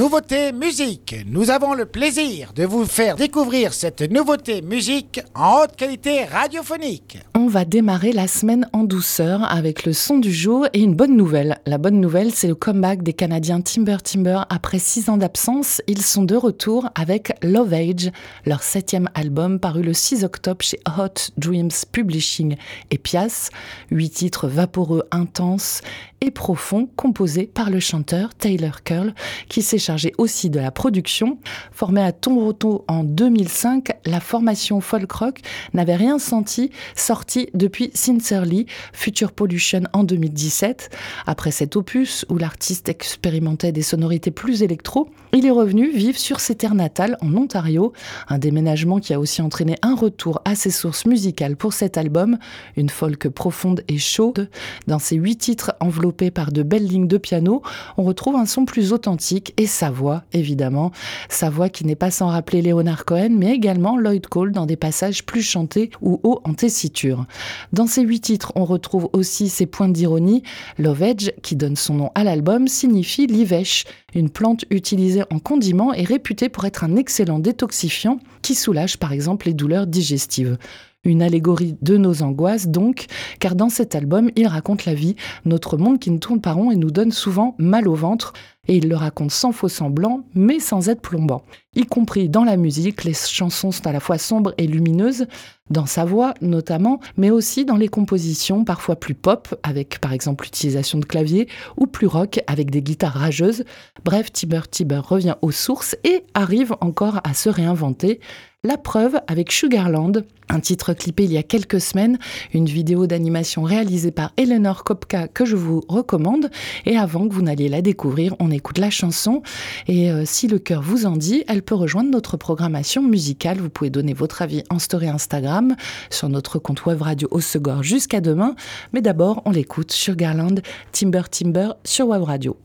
Nouveauté musique. Nous avons le plaisir de vous faire découvrir cette nouveauté musique en haute qualité radiophonique. On va démarrer la semaine en douceur avec le son du jour et une bonne nouvelle. La bonne nouvelle, c'est le comeback des Canadiens Timber Timber. Après six ans d'absence, ils sont de retour avec Love Age, leur septième album paru le 6 octobre chez Hot Dreams Publishing et Pias. Huit titres vaporeux, intenses et profonds composés par le chanteur Taylor Curl qui s'est chargé aussi de la production. Formée à Toronto en 2005, la formation folk rock n'avait rien senti sorti depuis Sincerely, Future Pollution en 2017. Après cet opus où l'artiste expérimentait des sonorités plus électro, il est revenu vivre sur ses terres natales en Ontario, un déménagement qui a aussi entraîné un retour à ses sources musicales pour cet album, une folk profonde et chaude. Dans ses huit titres enveloppés par de belles lignes de piano, on retrouve un son plus authentique et sa voix, évidemment. Sa voix qui n'est pas sans rappeler Leonard Cohen, mais également Lloyd Cole dans des passages plus chantés ou hauts en tessiture. Dans ces huit titres, on retrouve aussi ses points d'ironie. Love Edge, qui donne son nom à l'album, signifie l'ivèche, une plante utilisée en condiment et réputée pour être un excellent détoxifiant qui soulage par exemple les douleurs digestives. Une allégorie de nos angoisses donc, car dans cet album, il raconte la vie, notre monde qui ne tourne pas rond et nous donne souvent mal au ventre, et il le raconte sans faux semblant, mais sans être plombant. Y compris dans la musique, les chansons sont à la fois sombres et lumineuses, dans sa voix notamment, mais aussi dans les compositions parfois plus pop, avec par exemple l'utilisation de clavier, ou plus rock, avec des guitares rageuses. Bref, Tiber Tiber revient aux sources et arrive encore à se réinventer. La preuve avec Sugarland, un titre clippé il y a quelques semaines, une vidéo d'animation réalisée par Eleanor Kopka que je vous recommande. Et avant que vous n'alliez la découvrir, on écoute la chanson. Et euh, si le cœur vous en dit, elle peut rejoindre notre programmation musicale. Vous pouvez donner votre avis en story Instagram, sur notre compte web radio Osegor jusqu'à demain. Mais d'abord, on l'écoute Sugarland, Timber Timber sur web radio.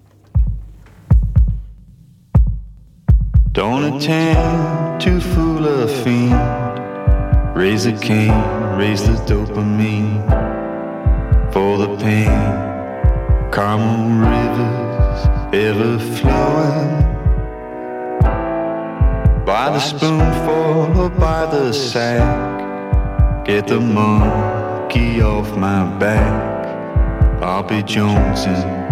Don't attempt to fool a fiend. Raise a king, raise the dopamine for the pain. Rivers ever flowing. By the spoonful or by the sack. Get the monkey off my back. I'll be jonesing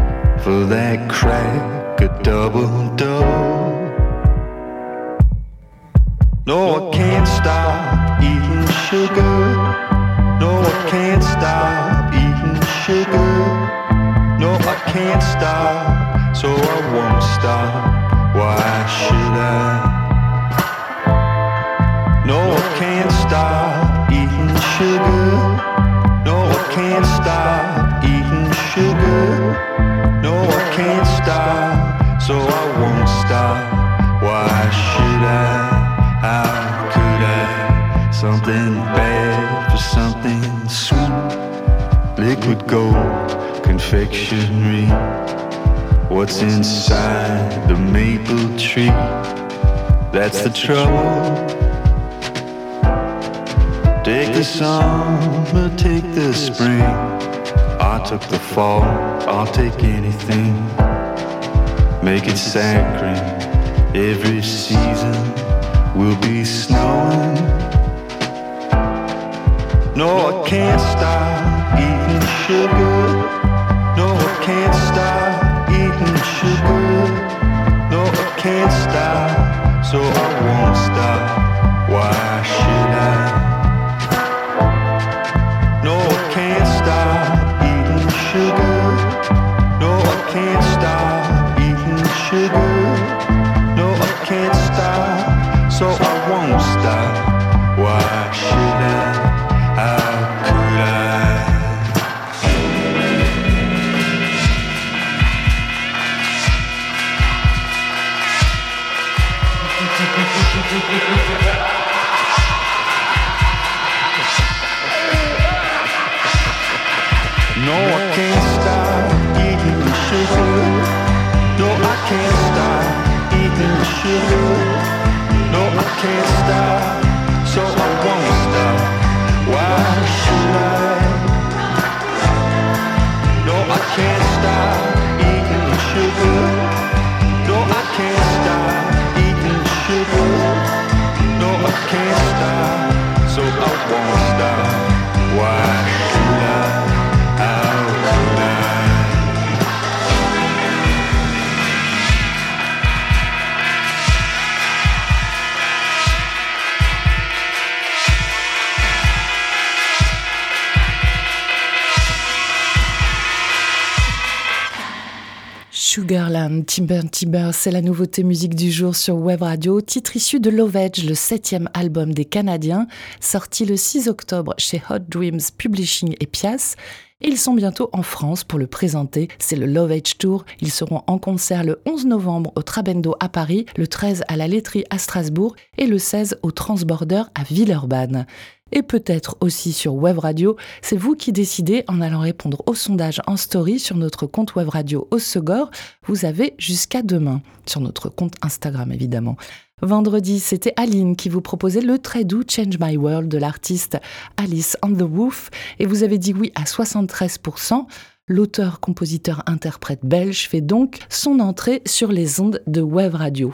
for that crack, a double double. No, I can't stop eating sugar. No, I can't stop eating sugar. No, I can't stop, Liquid gold, confectionery. What's inside the maple tree? That's the trouble. Take the summer, take the spring. I took the fall, I'll take anything. Make it saccharine every season will be snowing. No, I can't stop eating sugar. No, I can't stop eating sugar. No, I can't stop, so I No, I can't stop eating sugar. No, I can't stop eating sugar. No, I can't Sugarland, Timber Timber, c'est la nouveauté musique du jour sur Web Radio, titre issu de Lovage, le septième album des Canadiens, sorti le 6 octobre chez Hot Dreams Publishing et Pias. Ils sont bientôt en France pour le présenter. C'est le Lovage Tour. Ils seront en concert le 11 novembre au Trabendo à Paris, le 13 à la Laiterie à Strasbourg et le 16 au Transborder à Villeurbanne et peut-être aussi sur Web Radio. C'est vous qui décidez en allant répondre au sondage en story sur notre compte Web Radio au Segor. Vous avez jusqu'à demain sur notre compte Instagram évidemment. Vendredi, c'était Aline qui vous proposait le très doux Change My World de l'artiste Alice on the Roof et vous avez dit oui à 73%. L'auteur, compositeur, interprète belge fait donc son entrée sur les ondes de Web Radio.